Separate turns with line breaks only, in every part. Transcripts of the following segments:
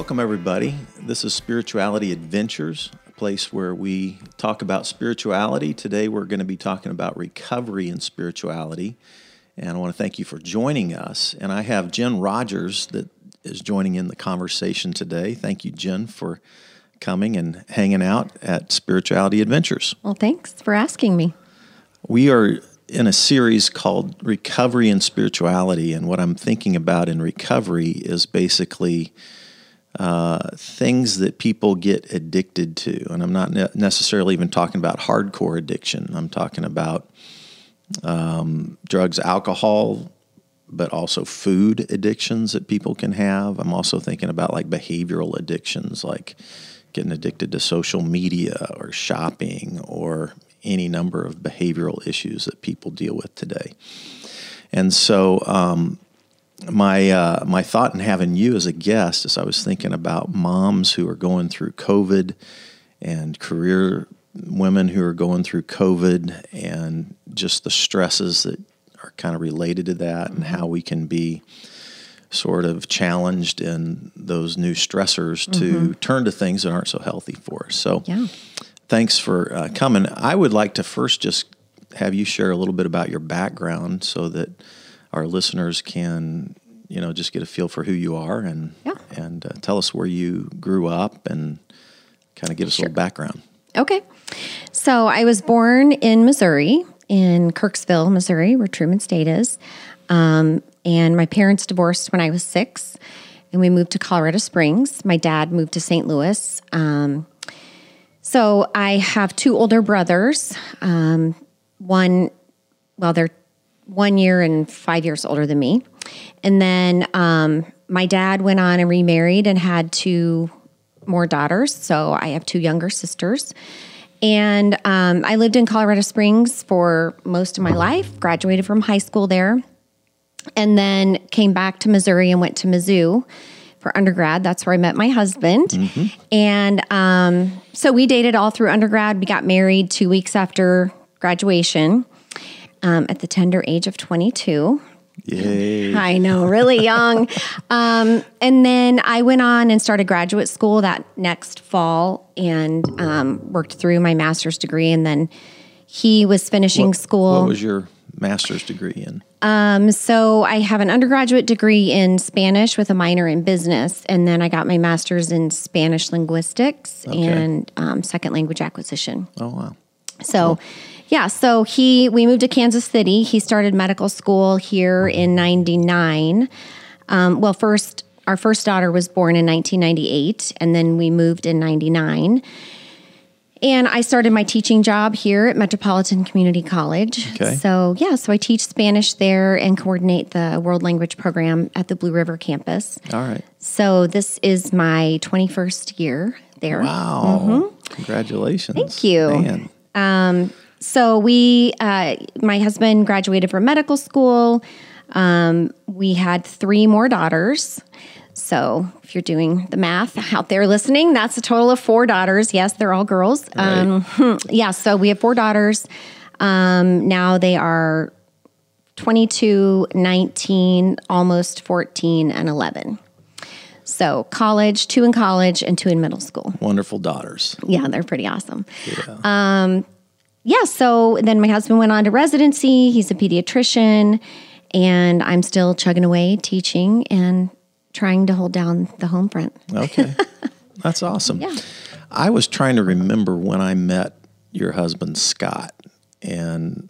Welcome, everybody. This is Spirituality Adventures, a place where we talk about spirituality. Today, we're going to be talking about recovery and spirituality. And I want to thank you for joining us. And I have Jenn Rogers that is joining in the conversation today. Thank you, Jenn, for coming and hanging out at Spirituality Adventures.
Well, thanks for asking me.
We are in a series called Recovery and Spirituality. And what I'm thinking about in recovery is basically uh, things that people get addicted to. And I'm not ne- necessarily even talking about hardcore addiction, I'm talking about um, drugs, alcohol, but also food addictions that people can have. I'm also thinking about like behavioral addictions, like getting addicted to social media or shopping or any number of behavioral issues that people deal with today. And so, um, my uh, my thought in having you as a guest is I was thinking about moms who are going through COVID and career women who are going through COVID and just the stresses that are kind of related to that and how we can be sort of challenged in those new stressors to mm-hmm. turn to things that aren't so healthy for us. So, yeah. thanks for uh, coming. I would like to first just have you share a little bit about your background so that our listeners can, you know, just get a feel for who you are and yeah. and uh, tell us where you grew up and kind of give us sure. a little background.
Okay. So I was born in Missouri, in Kirksville, Missouri, where Truman State is. Um, and my parents divorced when I was six, and we moved to Colorado Springs. My dad moved to St. Louis. Um, so I have two older brothers. Um, one, well, they're one year and five years older than me. And then um, my dad went on and remarried and had two more daughters. So I have two younger sisters. And um, I lived in Colorado Springs for most of my life, graduated from high school there, and then came back to Missouri and went to Mizzou for undergrad. That's where I met my husband. Mm-hmm. And um, so we dated all through undergrad. We got married two weeks after graduation um, at the tender age of 22.
Yay.
I know, really young. um, and then I went on and started graduate school that next fall and um, worked through my master's degree. And then he was finishing
what,
school.
What was your master's degree in?
Um, so I have an undergraduate degree in Spanish with a minor in business, and then I got my master's in Spanish linguistics okay. and um, second language acquisition.
Oh wow!
So. Cool yeah, so he we moved to Kansas City. He started medical school here in '99. Um, well, first our first daughter was born in 1998, and then we moved in '99. And I started my teaching job here at Metropolitan Community College. Okay. So, yeah, so I teach Spanish there and coordinate the world language program at the Blue River campus.
All right.
So, this is my 21st year there.
Wow. Mm-hmm. Congratulations.
Thank you. Man. Um, so we, uh, my husband graduated from medical school. Um, we had three more daughters. So if you're doing the math out there listening, that's a total of four daughters. Yes, they're all girls. Right. Um, yeah, so we have four daughters. Um, now they are 22, 19, almost 14, and 11. So college, two in college, and two in middle school.
Wonderful daughters.
Yeah, they're pretty awesome. Yeah. Um, yeah, so then my husband went on to residency. He's a pediatrician, and I'm still chugging away teaching and trying to hold down the home front.
Okay. That's awesome. Yeah. I was trying to remember when I met your husband, Scott, and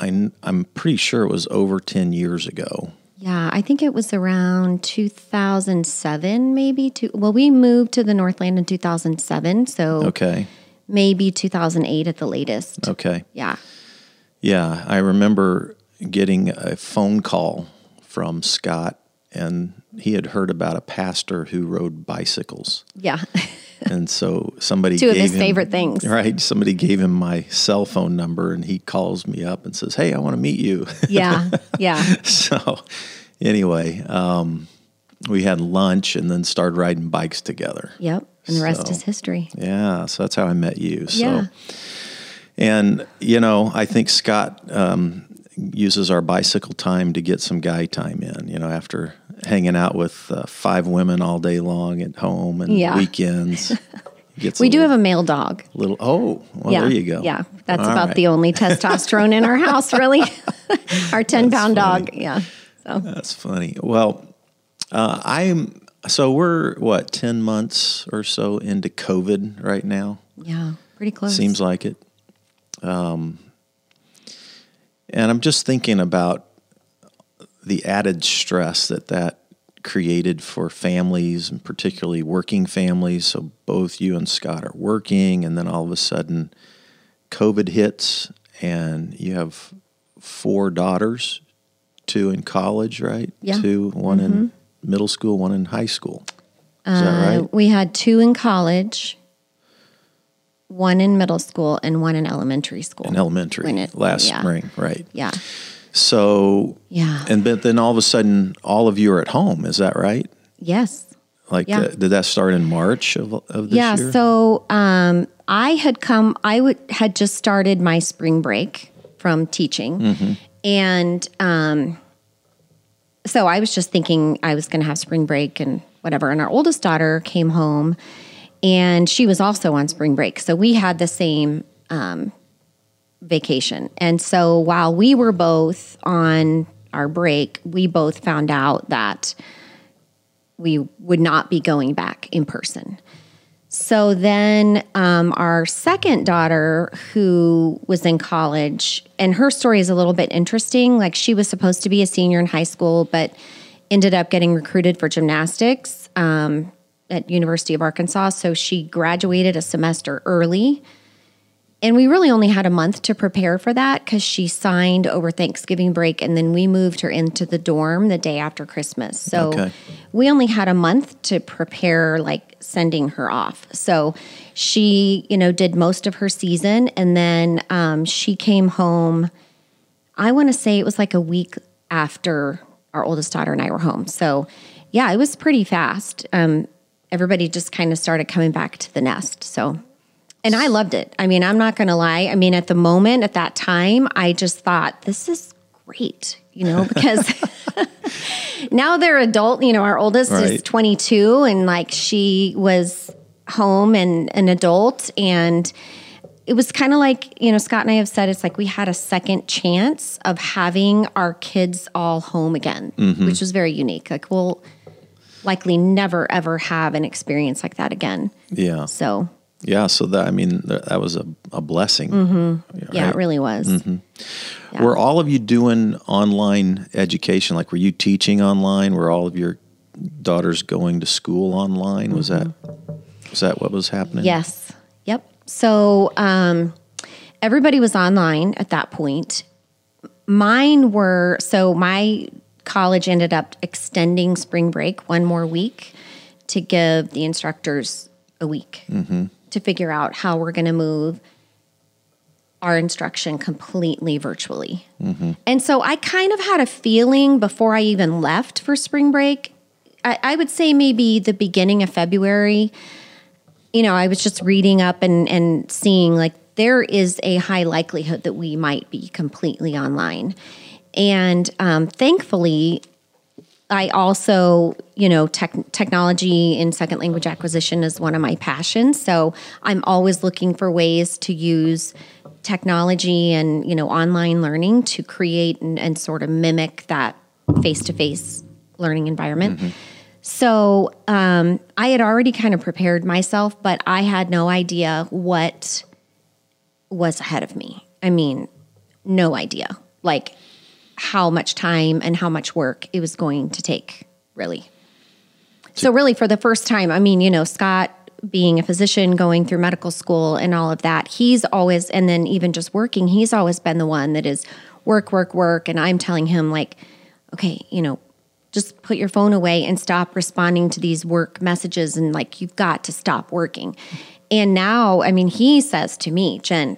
I, I'm pretty sure it was over 10 years ago.
Yeah, I think it was around 2007, maybe. Two, well, we moved to the Northland in 2007. So,
okay
maybe 2008 at the latest.
Okay.
Yeah.
Yeah, I remember getting a phone call from Scott, and he had heard about a pastor who rode bicycles.
Yeah.
and so somebody
two of his
him,
favorite things.
Right. Somebody gave him my cell phone number, and he calls me up and says, "Hey, I want to meet you."
Yeah. Yeah.
so, anyway, um, we had lunch and then started riding bikes together.
Yep. And the rest so, is history.
Yeah. So that's how I met you. So,
yeah.
and, you know, I think Scott um, uses our bicycle time to get some guy time in, you know, after hanging out with uh, five women all day long at home and
Yeah.
weekends. Gets
We do
little,
have a male dog.
little. Oh, well,
yeah.
there you go.
Yeah. That's
All
about
right.
the only testosterone in our house, really. our 10 pound
funny.
dog. Yeah. So,
That's funny. Well, uh, I'm so we're what ten months or so into COVID right now.
yeah, pretty close.
Seems like it. Um, and I'm just thinking about the added stress that that created for families and particularly working families. So both you and Scott are working, and then all of a sudden, COVID hits, and you have four daughters, two in college, right?
Yeah. Mm-hmm.
Two, one in middle school, one in high school. Is that
Uh,
right?
We had two in college, one in middle school, and one in elementary school.
In elementary
it-
last
yeah.
spring, right?
Yeah.
So
Yeah.
And but then all of a sudden, all of you are at home. Is that right?
yes.
Like,
Yeah.
uh, did that start in March of, of this
yeah.
year?
So um, I had come, I would, had just started my spring break from teaching.
Mm-hmm.
And um, so I was just thinking I was going to have spring break and whatever. And our oldest daughter came home and she was also on spring break. So we had the same um, vacation. And so while we were both on our break, we both found out that we would not be going back in person. So then, um, our second daughter, who was in college, and her story is a little bit interesting. Like she was supposed to be a senior in high school, but ended up getting recruited for gymnastics um, at University of Arkansas. So she graduated a semester early. And we really only had a month to prepare for that because she signed over Thanksgiving break, and then we moved her into the dorm the day after Christmas. So
Okay.
we only had a month to prepare, like sending her off. So she, you know, did most of her season, and then um, she came home. I want to say it was like a week after our oldest daughter and I were home. So yeah, it was pretty fast. Um, everybody just kind of started coming back to the nest. So and I loved it. I mean, I'm not going to lie. I mean, at the moment, at that time, I just thought, this is great, you know, because now they're adult. You know, our oldest is 22 and like she was home and an adult. And it was kind of like, you know, Scott and I have said, it's like we had a second chance of having our kids all home again, mm-hmm. which was very unique. Like, we'll likely never, ever have an experience like that again.
yeah,
So,
yeah. So that I mean, that was a, a blessing.
Mm-hmm. yeah, it really was. Yeah.
Were all of you doing online education? Like, were you teaching online? Were all of your daughters going to school online? Was that was that what was happening?
Yes. Yep. So um, everybody was online at that point. Mine were so my college ended up extending spring break one more week to give the instructors a week to figure out how we're going to move our instruction completely virtually. And so I kind of had a feeling before I even left for spring break. I, I would say maybe the beginning of February you know, I was just reading up and, and seeing like there is a high likelihood that we might be completely online. And um, thankfully, I also, you know, tech, technology in second language acquisition is one of my passions. So I'm always looking for ways to use technology and, you know, online learning to create and, and sort of mimic that face to face learning environment. So um, I had already kind of prepared myself, but I had no idea what was ahead of me. I mean, no idea. Like how much time and how much work it was going to take, really. So, really, for the first time, I mean, you know, Scott being a physician, going through medical school and all of that, he's always, and then even just working, he's always been the one that is work, work, work. And I'm telling him, like, okay, you know, just put your phone away and stop responding to these work messages and like you've got to stop working. And now, I mean, he says to me, Jenn,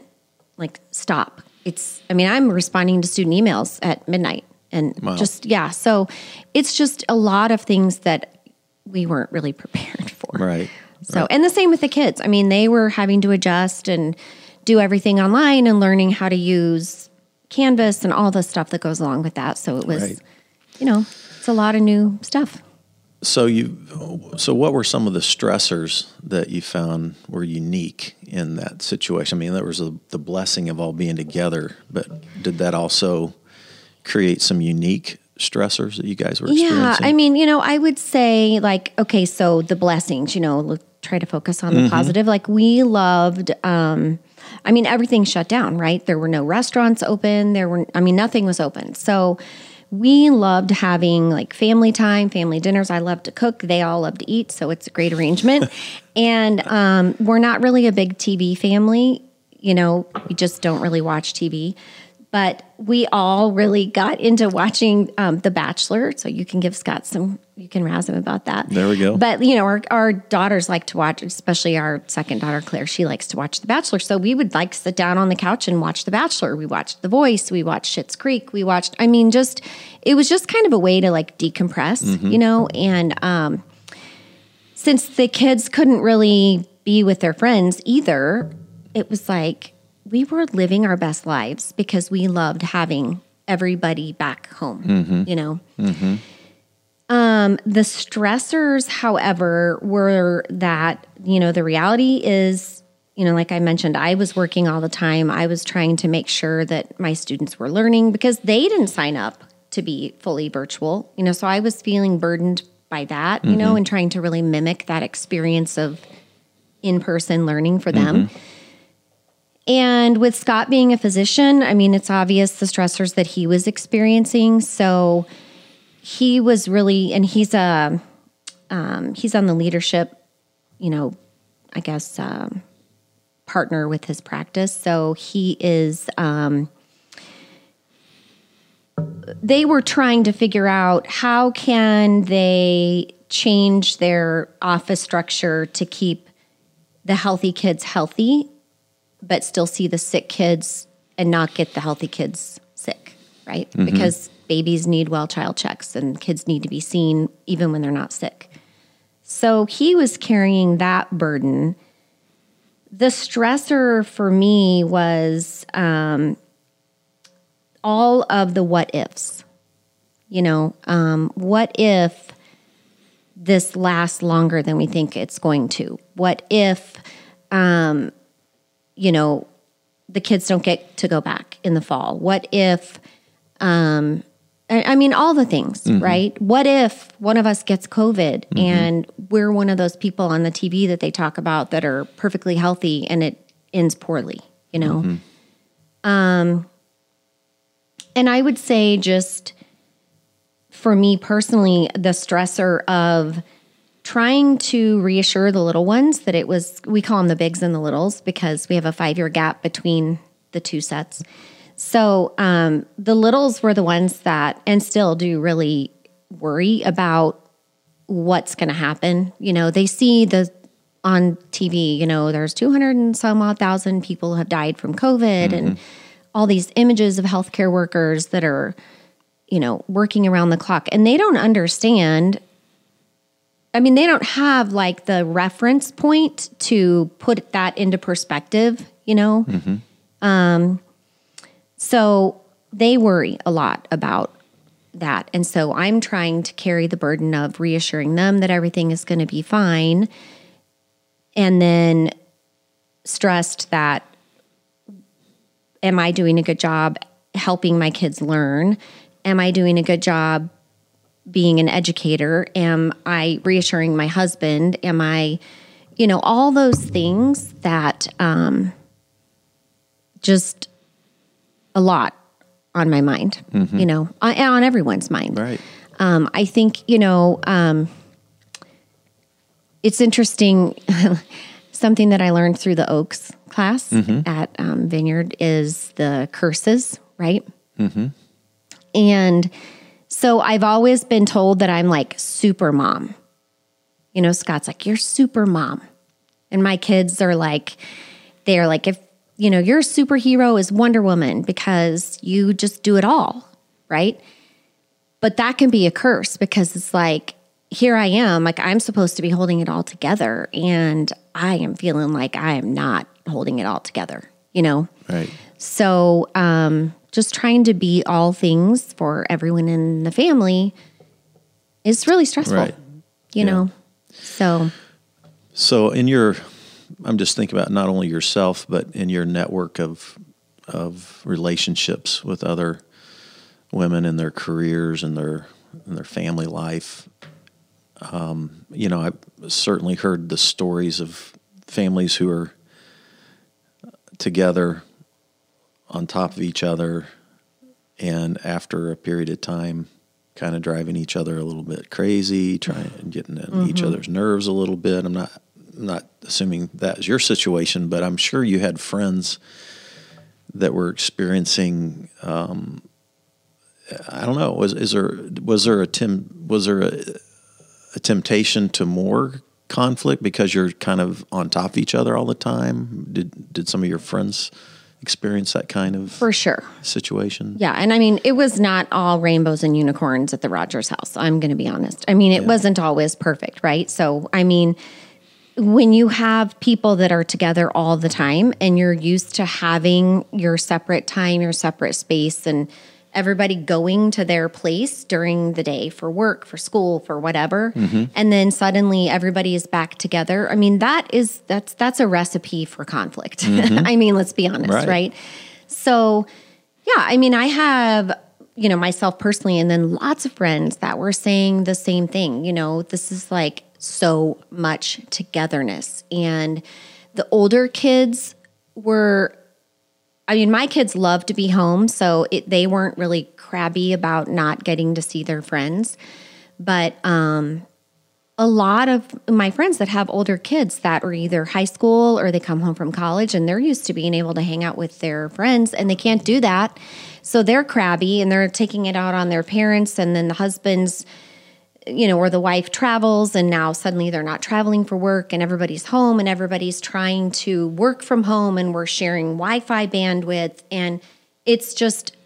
like stop. It's I mean, I'm responding to student emails at midnight and
Wow.
just yeah, so it's just a lot of things that we weren't really prepared for.
Right.
So, and the same with the kids. I mean, they were having to adjust and do everything online and learning how to use Canvas and all the stuff that goes along with that. So it was
Right.
you know, it's a lot of new stuff.
So you, so what were some of the stressors that you found were unique in that situation? I mean, there was a, the blessing of all being together, but did that also create some unique stressors that you guys were experiencing?
Yeah, I mean, you know, I would say like, okay, so the blessings, you know, look, try to focus on the positive. Like we loved. um I mean, everything shut down, right? There were no restaurants open. There were, I mean, nothing was open. So we loved having like family time, family dinners. I love to cook. They all love to eat. So it's a great arrangement. and um, we're not really a big TV family. You know, we just don't really watch TV. But we all really got into watching um, The Bachelor. So you can give Scott some, you can razz him about that.
There we go.
But, you know, our, our daughters like to watch, especially our second daughter, Claire, she likes to watch The Bachelor. So we would like sit down on the couch and watch The Bachelor. We watched The Voice, we watched Schitt's Creek, we watched, I mean, just, it was just kind of a way to like decompress, mm-hmm. you know? And um, since the kids couldn't really be with their friends either, it was like we were living our best lives because we loved having everybody back home, mm-hmm. you know? Mm-hmm. Um, the stressors, however, were that, you know, the reality is, you know, like I mentioned, I was working all the time. I was trying to make sure that my students were learning because they didn't sign up to be fully virtual, you know, so I was feeling burdened by that, you know, and trying to really mimic that experience of in person learning for them. And with Scott being a physician, I mean, it's obvious the stressors that he was experiencing. So he was really, and he's a, um, he's on the leadership, you know, I guess, um, partner with his practice. So he is, um, they were trying to figure out how can they change their office structure to keep the healthy kids healthy but still see the sick kids and not get the healthy kids sick, right? Because babies need well child checks and kids need to be seen even when they're not sick. So he was carrying that burden. The stressor for me was um, all of the what ifs. You know, um, what if this lasts longer than we think it's going to? What if you know, the kids don't get to go back in the fall? What if, um, I, mean, all the things, mm-hmm. right? What if one of us gets COVID mm-hmm. and we're one of those people on the TV that they talk about that are perfectly healthy and it ends poorly, you know? Mm-hmm. Um, and I would say just for me personally, the stressor of trying to reassure the little ones that it was we call them the bigs and the littles because we have a five year gap between the two sets so um, the littles were the ones that and still do really worry about what's going to happen. You know they see the on tv you know there's 200 and some odd thousand people have died from covid and all these images of healthcare workers that are you know working around the clock. And they don't understand I mean, they don't have like the reference point to put that into perspective, you know? Um, so they worry a lot about that. And so I'm trying to carry the burden of reassuring them that everything is going to be fine. And then stressed that, am I doing a good job helping my kids learn? Am I doing a good job being an educator? Am I reassuring my husband? Am I, you know, all those things that um, just a lot on my mind, you know, on, on everyone's mind.
Right.
Um, I think, you know, um, it's interesting. Something that I learned through the Oaks class at um, Vineyard is the curses, right? And so I've always been told that I'm like super mom. You know, Scott's like, you're super mom. And my kids are like, they're like, if, you know, your superhero is Wonder Woman because you just do it all, right? But that can be a curse because it's like, here I am, like I'm supposed to be holding it all together. And I am feeling like I am not holding it all together, you know?
Right.
So, um, just trying to be all things for everyone in the family is really stressful.
Right.
You
Yeah.
know. So,
So in your, I'm just thinking about not only yourself, but in your network of of relationships with other women in their careers and their in their family life. Um, you know, I've certainly heard the stories of families who are together on top of each other and after a period of time kind of driving each other a little bit crazy trying and getting in each other's nerves a little bit i'm not not assuming that is your situation but i'm sure you had friends that were experiencing um, i don't know was is there was there a tim was there a, a temptation to more conflict because you're kind of on top of each other all the time did did some of your friends experience that kind of
for sure.
situation
Yeah, and I mean, it was not all rainbows and unicorns at the Rogers house. I'm going to be honest. I mean, it wasn't always perfect, right? So, I mean, when you have people that are together all the time and you're used to having your separate time, your separate space, and everybody going to their place during the day for work, for school, for whatever, mm-hmm. and then suddenly everybody is back together. I mean, that is that's that's a recipe for conflict. Mm-hmm. I mean, let's be honest,
Right.
right? So, yeah, I mean, I have, you know, myself personally, and then lots of friends that were saying the same thing. You know, this is like so much togetherness. And the older kids were, I mean, my kids love to be home, so it, they weren't really crabby about not getting to see their friends. But um, a lot of my friends that have older kids that are either high school or they come home from college and they're used to being able to hang out with their friends and they can't do that. So they're crabby and they're taking it out on their parents and then the husbands you know, or the wife travels and now suddenly they're not traveling for work and everybody's home and everybody's trying to work from home and we're sharing Wi-Fi bandwidth and it's just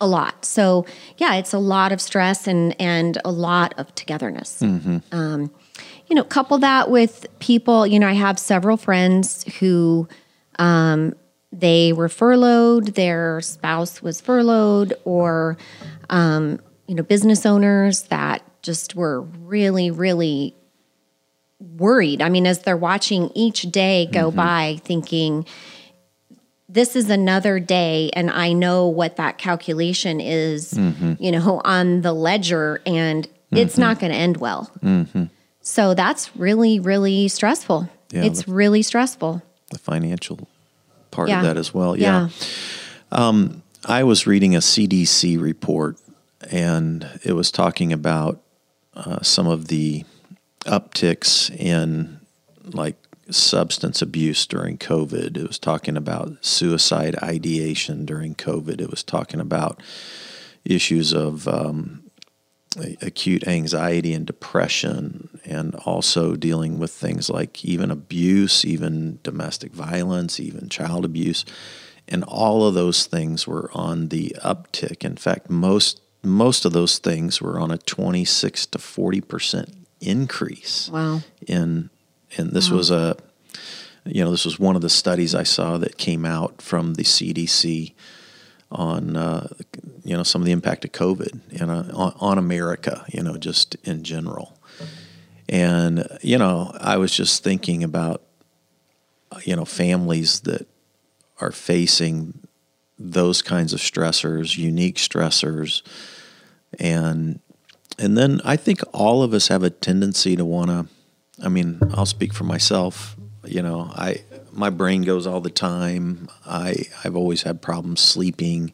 a lot. So, yeah, it's a lot of stress and and a lot of togetherness. Um, you know, couple that with people, you know, I have several friends who um, they were furloughed, their spouse was furloughed, or um, you know, business owners that just were really, really worried. I mean, as they're watching each day go mm-hmm. by, thinking, this is another day, and I know what that calculation is, mm-hmm. you know, on the ledger, and it's mm-hmm. not going to end well. So that's really, really stressful.
Yeah,
it's
the-
really stressful.
the financial part
Yeah.
of that as well. Yeah. Um, I was reading a CDC report and it was talking about uh, some of the upticks in like substance abuse during COVID. It was talking about suicide ideation during COVID. It was talking about issues of um, acute anxiety and depression, and also dealing with things like even abuse, even domestic violence, even child abuse. And all of those things were on the uptick. In fact, most most of those things were on a 26 to 40 percent increase
Wow.
in and this was a you know this was one of the studies I saw that came out from the CDC on uh, you know some of the impact of COVID know on, on America you know just in general and you know I was just thinking about you know families that are facing those kinds of stressors unique stressors and and then I think all of us have a tendency to want to. I mean, I'll speak for myself. You know, I my brain goes all the time. I I've always had problems sleeping,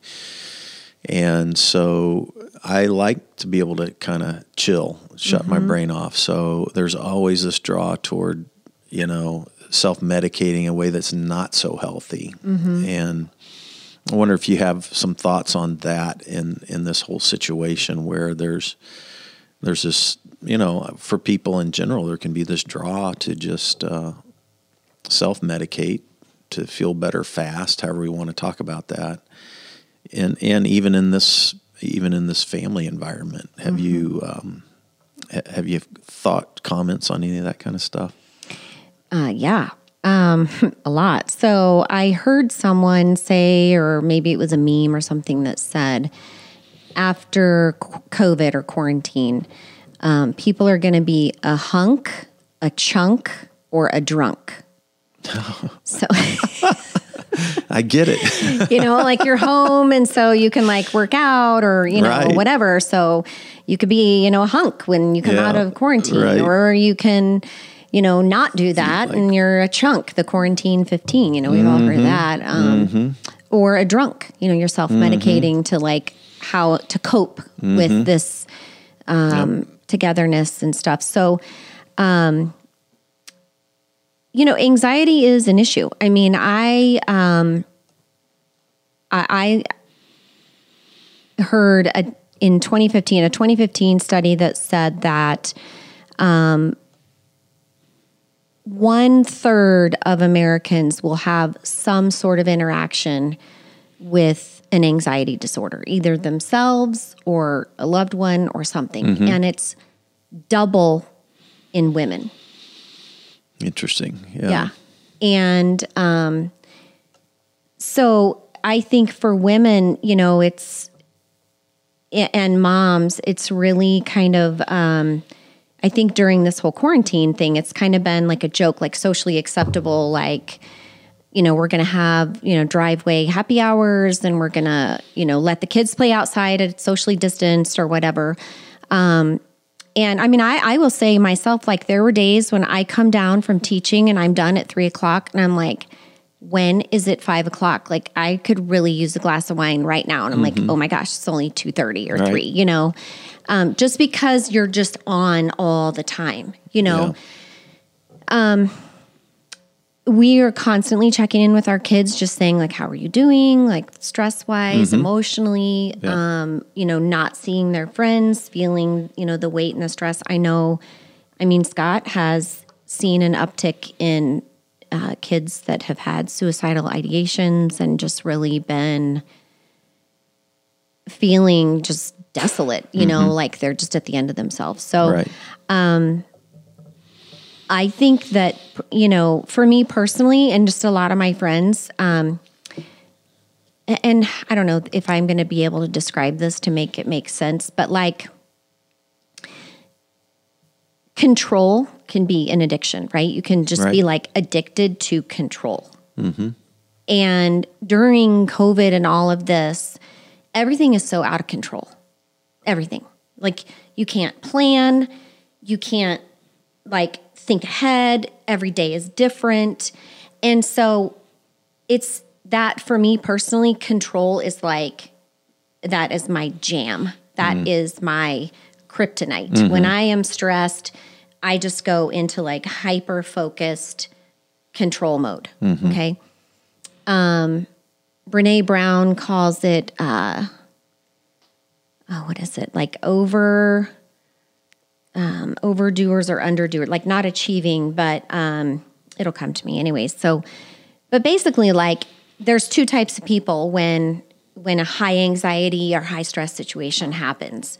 and so I like to be able to kind of chill, shut my mm-hmm. brain off. So there's always this draw toward you know self medicating in a way that's not so healthy, mm-hmm. and. I wonder if you have some thoughts on that in in this whole situation where there's there's this you know for people in general there can be this draw to just uh, self medicate to feel better fast however we want to talk about that. And and even in this even in this family environment have you um, have you thought comments on any of that kind of stuff?
Uh, yeah. Um, a lot. So I heard someone say, or maybe it was a meme or something that said, after COVID or quarantine, um, people are going to be a hunk, a chunk, or a drunk. so
I get it.
you know, like you're home and so you can like work out or, you know,
Right.
whatever. So you could be, you know, a hunk when you come
Yeah,
out of quarantine
right.
or you can, you know, not do that and you're a chunk, the quarantine 15, you know, we've all heard
Mm-hmm.
that. Um, Or a drunk, you know, you're self medicating
Mm-hmm.
to like how to cope with this um, togetherness and stuff. So, um, you know, anxiety is an issue. I mean, I, um, I, I heard a, in 2015 a 2015 study that said that um, one third of Americans will have some sort of interaction with an anxiety disorder, either themselves or a loved one or something, and it's double in women.
Interesting. Yeah.
Yeah. And um, so I think for women, you know, it's, and moms, it's really kind of, um, I think during this whole quarantine thing, it's kind of been like a joke, like socially acceptable, like, you know, we're going to have, you know, driveway happy hours and we're going to, you know, let the kids play outside at socially distanced or whatever. Um, and I mean, I, I will say myself, like, there were days when I come down from teaching and I'm done at three o'clock and I'm like, when is it five o'clock? Like, I could really use a glass of wine right now. And I'm like, oh my gosh, it's only 2.30 or
Right.
3, you know? Um, just because you're just on all the time, you know? Um, we are constantly checking in with our kids just saying like how are you doing like stress wise emotionally
Yeah.
um you know not seeing their friends feeling you know the weight and the stress i know i mean scott has seen an uptick in uh, kids that have had suicidal ideations and just really been feeling just desolate you know mm-hmm. like they're just at the end of themselves so
Right.
Um, I think that, you know, for me personally, and just a lot of my friends, um, and I don't know if I'm going to be able to describe this to make it make sense, but like control can be an addiction, right? You can just be like addicted to control. Mm-hmm. And during COVID and all of this, everything is so out of control. Everything. Like you can't plan, you can't like think ahead. Every day is different. And so it's that for me personally, control is like that is my jam. That mm-hmm. is my kryptonite. Mm-hmm. When I am stressed, I just go into like hyper focused control mode. Mm-hmm. Okay. Um, Brene Brown calls it, uh, oh, what is it? Like over, um, overdoers or underdoers, like not achieving, but um, it'll come to me anyways. So, but basically, like there's two types of people when when a high anxiety or high stress situation happens,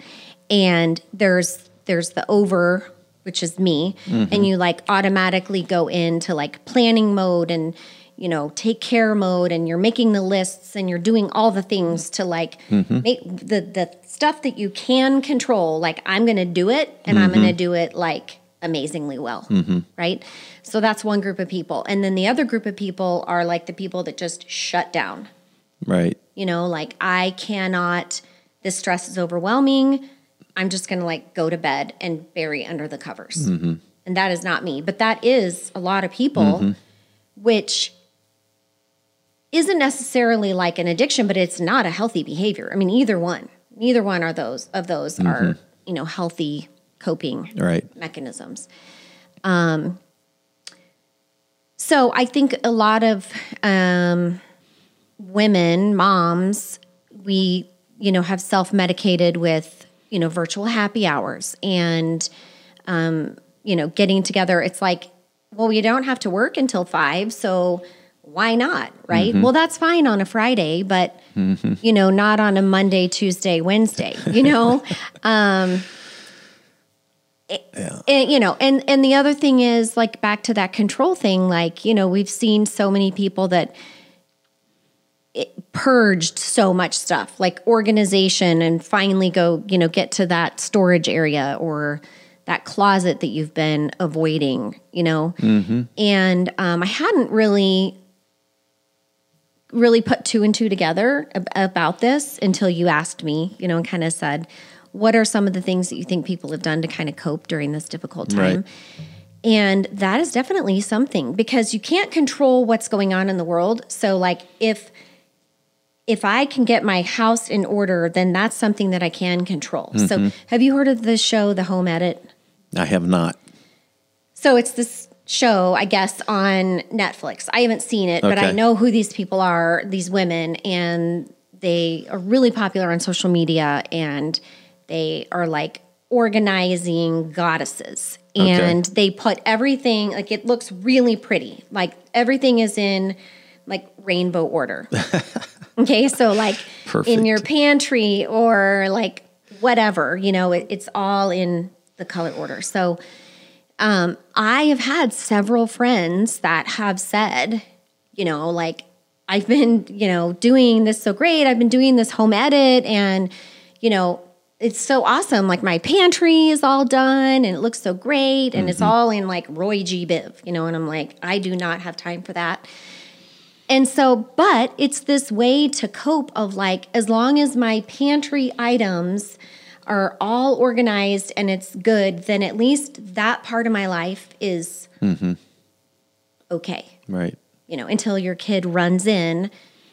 and there's there's the over, which is me, and you like automatically go into like planning mode and you know take care mode and you're making the lists and you're doing all the things to like mm-hmm. make the the stuff that you can control like i'm gonna do it and i'm gonna mm-hmm. do it like amazingly well mm-hmm. right? So that's one group of people. And then the other group of people are like the people that just shut down.
Right.
you know like i cannot this stress is overwhelming. I'm just gonna like go to bed and bury under the covers. And that is not me. But that is a lot of people which isn't necessarily like an addiction but it's not a healthy behavior i mean either one neither one are those of those are you know healthy coping
Right.
mechanisms. Um, so I think a lot of um, women, moms, we you know have self medicated with you know virtual happy hours and um, you know getting together. It's like, well, we don't have to work until five, so why not, right? Mm-hmm. Well, that's fine on a Friday, but mm-hmm. you know, not on a Monday, Tuesday, Wednesday. You know. Um, and, you know, and and the other thing is like back to that control thing. Like you know, we've seen so many people that it purged so much stuff, like organization, and finally go, you know, get to that storage area or that closet that you've been avoiding. You know, mm-hmm. and um, I hadn't really really put two and two together ab- about this until you asked me, you know, and kind of said, what are some of the things that you think people have done to kind of cope during this difficult time?
Right.
And that is definitely something because you can't control what's going on in the world. So like if if I can get my house in order, then that's something that I can control. So mm-hmm. have you heard of the show The Home Edit?
I have not.
So it's this show, I guess, on Netflix. I haven't seen it, but I know who these people are, these women, and they are really popular on social media and they are like organizing goddesses.
Okay.
And they put everything, like it looks really pretty. Like everything is in like rainbow order. okay, so like in your pantry or like whatever, you know, it, it's all in the color order. So um, I have had several friends that have said, you know, like, I've been, you know, doing this so great. I've been doing this home edit and, you know, it's so awesome. Like my pantry is all done and it looks so great and it's all in like Roy G. Biv, you know, and I'm like, I do not have time for that. And so, but it's this way to cope of like, as long as my pantry items are all organized and it's good, then at least that part of my life is mm-hmm. okay.
Right.
You know, until your kid runs in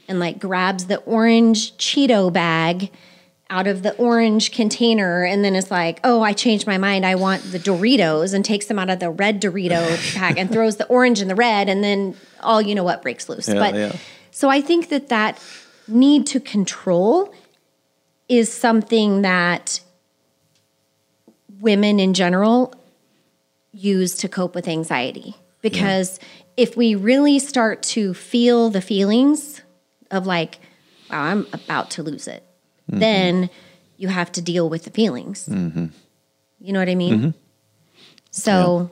and like grabs the orange Cheeto bag out of the orange container and then it's like, oh, I changed my mind. I want the Doritos and takes them out of the red Dorito pack and throws the orange and the red and then all you know what breaks loose.
Yeah,
but
yeah.
so I think that that need to control is something that women in general use to cope with anxiety. Because if we really start to feel the feelings of like, wow, I'm about to lose it, mm-hmm. then you have to deal with the feelings. Mm-hmm. You know what I mean? Mm-hmm. So,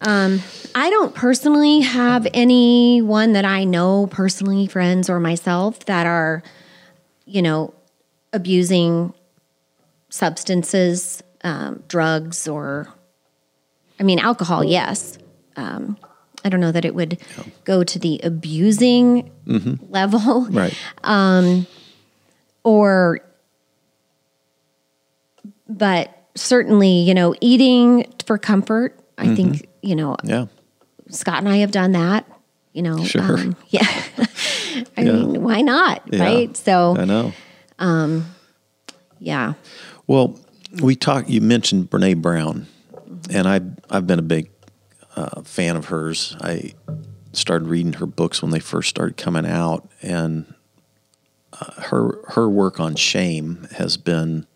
um, I don't personally have anyone that I know personally, friends or myself, that are, you know, abusing substances, um, drugs, or, I mean, alcohol, yes. Um, I don't know that it would go to the abusing level
Right.
or but certainly you know eating for comfort i think you know
yeah.
scott and i have done that you know
Sure.
yeah i mean why not
Yeah.
right so
I know.
Yeah
Well, we talked. You mentioned Brene Brown, and I I've been a big uh, fan of hers. I started reading her books when they first started coming out, and uh, her her work on shame has been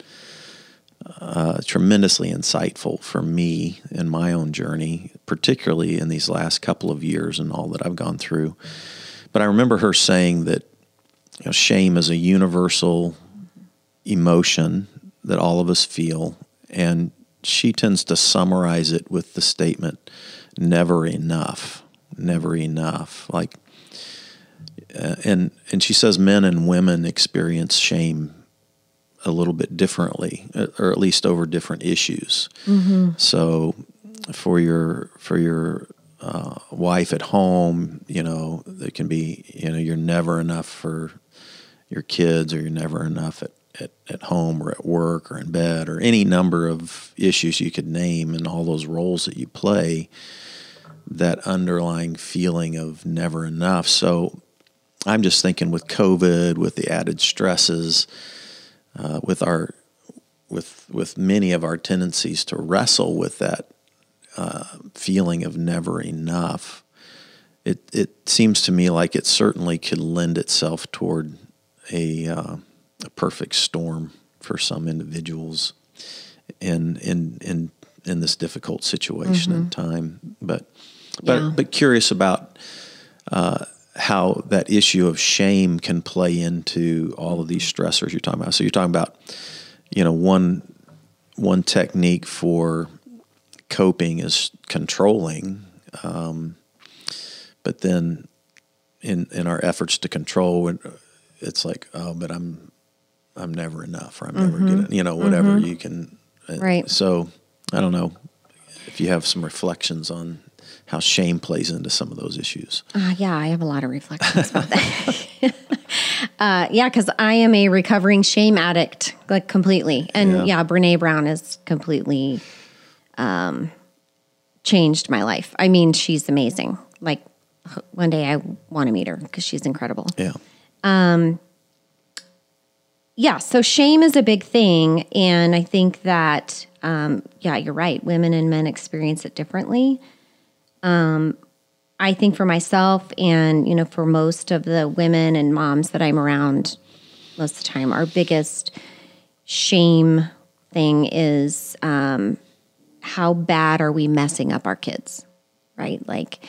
uh, tremendously insightful for me in my own journey, particularly in these last couple of years and all that I've gone through. But I remember her saying that you know, shame is a universal emotion that all of us feel. And she tends to summarize it with the statement, never enough, never enough. Like, uh, and, and she says men and women experience shame a little bit differently, uh, or at least over different issues. So for your, for your, uh, wife at home, you know, there can be, you know, you're never enough for your kids or you're never enough at, at, at home or at work or in bed or any number of issues you could name and all those roles that you play that underlying feeling of never enough. So i'm just thinking with covid with the added stresses uh, with our with with many of our tendencies to wrestle with that uh, feeling of never enough it it seems to me like it certainly could lend itself toward a, uh, a perfect storm for some individuals in in in in this difficult situation and time. But but
Yeah.
but curious about uh, how that issue of shame can play into all of these stressors you're talking about. So you're talking about you know one one technique for coping is controlling, um, but then in in our efforts to control, it's like, oh, but I'm I'm never enough, or I'm never
Mm-hmm.
good, you know, whatever you can. uh,
Right.
So I don't know if you have some reflections on how shame plays into some of those issues.
Uh, yeah, I have a lot of reflections about that. uh, yeah, because I am a recovering shame addict, like completely. And
Yeah.
yeah, Brene Brown has completely um, changed my life. I mean, she's amazing. Like one day I want to meet her because she's incredible.
Yeah.
Yeah, so shame is a big thing. And I think that, um, yeah, you're right. Women and men experience it differently. Um, I think for myself and, you know, for most of the women and moms that I'm around most of the time, our biggest shame thing is um, how bad are we messing up our kids, right? Like,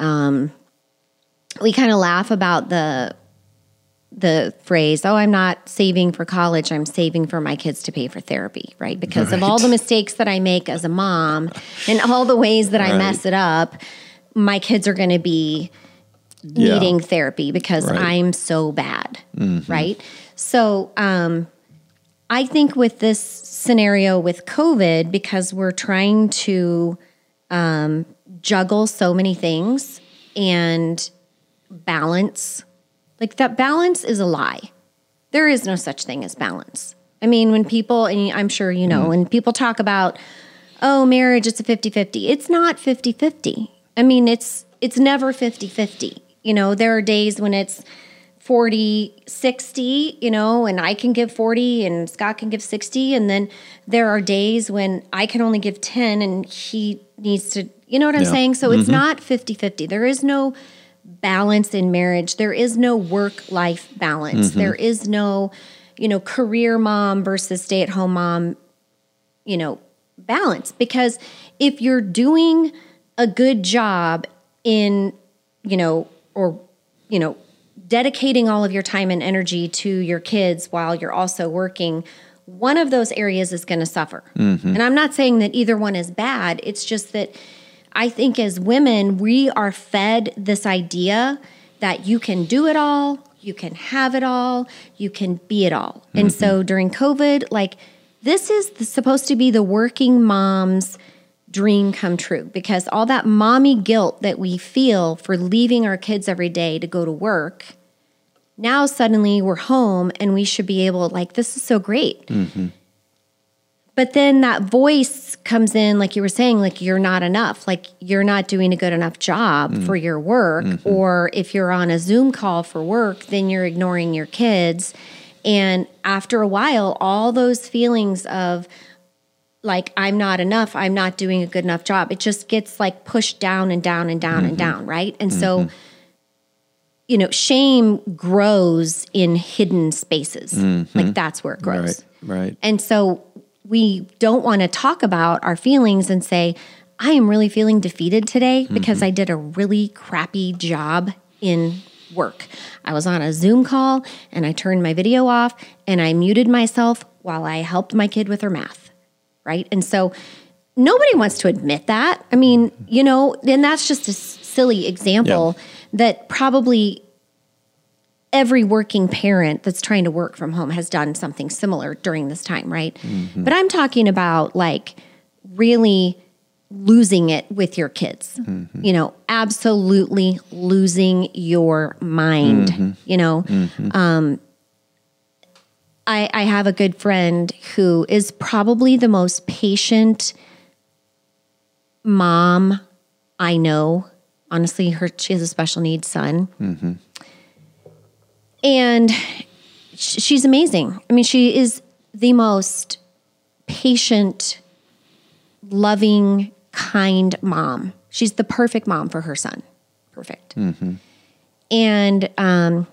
um, we kind of laugh about the the phrase, oh, I'm not saving for college, I'm saving for my kids to pay for therapy, right? Because of all the mistakes that I make as a mom and all the ways that I mess it up, my kids are going to be
Yeah.
needing therapy because
Right.
I'm so bad, right? So, um, I think with this scenario with COVID, because we're trying to um, juggle so many things and balance, like that balance is a lie. There is no such thing as balance. I mean, when people, and I'm sure you know, mm-hmm. when people talk about, oh, marriage, it's a 50 50, it's not 50 50. I mean, it's, it's never 50 50. You know, there are days when it's 40 60 you know and i can give 40 and scott can give 60 and then there are days when i can only give 10 and he needs to you know what i'm
Yeah.
saying so it's mm-hmm. not 50 50 there is no balance in marriage. There is no work life balance mm-hmm. There is no you know career mom versus stay at home mom you know balance. Because if you're doing a good job in you know or you know dedicating all of your time and energy to your kids while you're also working one of those areas is going to suffer mm-hmm. and i'm not saying that either one is bad. It's just that i think as women we are fed this idea that you can do it all you can have it all you can be it all. And so mm-hmm. during covid like this is the, supposed to be the working mom's dream come true because all that mommy guilt that we feel for leaving our kids every day to go to work now suddenly we're home and we should be able like this is so great mm-hmm. But then that voice comes in like you were saying like you're not enough like you're not doing a good enough job mm. for your work mm-hmm. or if you're on a zoom call for work then you're ignoring your kids and after a while all those feelings of like I'm not enough, I'm not doing a good enough job. It just gets like pushed down and down and down and mm-hmm. down, right? And so mm-hmm. you know, shame grows in hidden spaces. Like that's where it grows.
Right. Right.
And so we don't want to talk about our feelings and say, I am really feeling defeated today mm-hmm. because I did a really crappy job in work. I was on a Zoom call and I turned my video off and I muted myself while I helped my kid with her math. Right. And so nobody wants to admit that. I mean, mm-hmm. you know, and that's just a silly example that probably every working parent that's trying to work from home has done something similar during this time, right? Mm-hmm. But I'm talking about like really losing it with your kids. Mm-hmm. You know, absolutely losing your mind, mm-hmm. you know. Um I, I have a good friend who is probably the most patient mom I know. Honestly, her she has a special needs son and she's amazing. I mean, she is the most patient, loving, kind mom. She's the perfect mom for her son. Perfect. And um,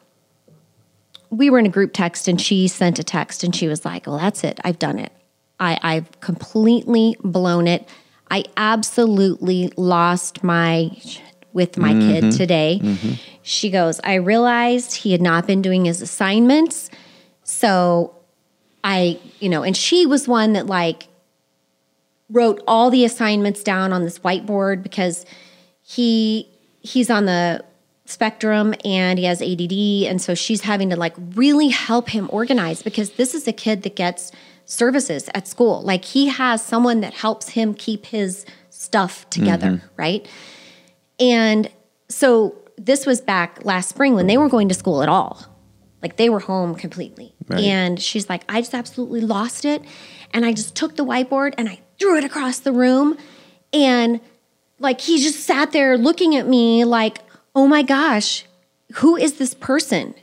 we were in a group text, and she sent a text, and she was like, "Well, that's it. I've done it. I, I've completely blown it. I absolutely lost my with my kid today." She goes, "I realized he had not been doing his assignments, so I, you know, and she was one that like wrote all the assignments down on this whiteboard because he he's on the spectrum and he has ADD and so she's having to like really help him organize because this is a kid that gets services at school like he has someone that helps him keep his stuff together
Mm-hmm.
right and so this was back last spring when they weren't going to school at all like they were home completely
Right.
and she's like I just absolutely lost it and I just took the whiteboard and I threw it across the room and like he just sat there looking at me like, oh my gosh, who is this person?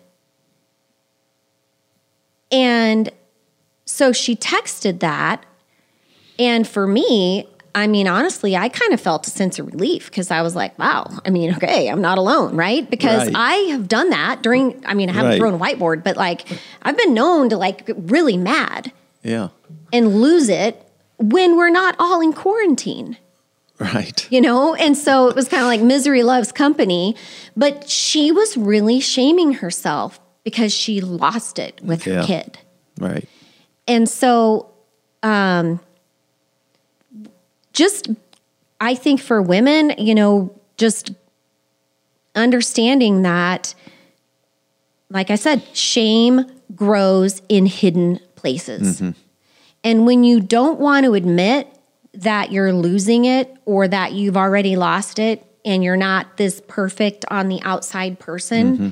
And so she texted that. And for me, I mean, honestly, I kind of felt a sense of relief because I was like, wow, I mean, okay, I'm not alone, right? Because
Right.
I have done that during, I mean, I haven't
Right.
thrown a whiteboard, but like I've been known to like get really mad
Yeah.
and lose it when we're not all in quarantine
Right.
you know? And so it was kind of like misery loves company, but she was really shaming herself because she lost it with her kid.
Right.
And so, um, just I think for women, you know, just understanding that, like I said, shame grows in hidden places. Mm-hmm. And when you don't want to admit that you're losing it or that you've already lost it and you're not this perfect on the outside person, mm-hmm.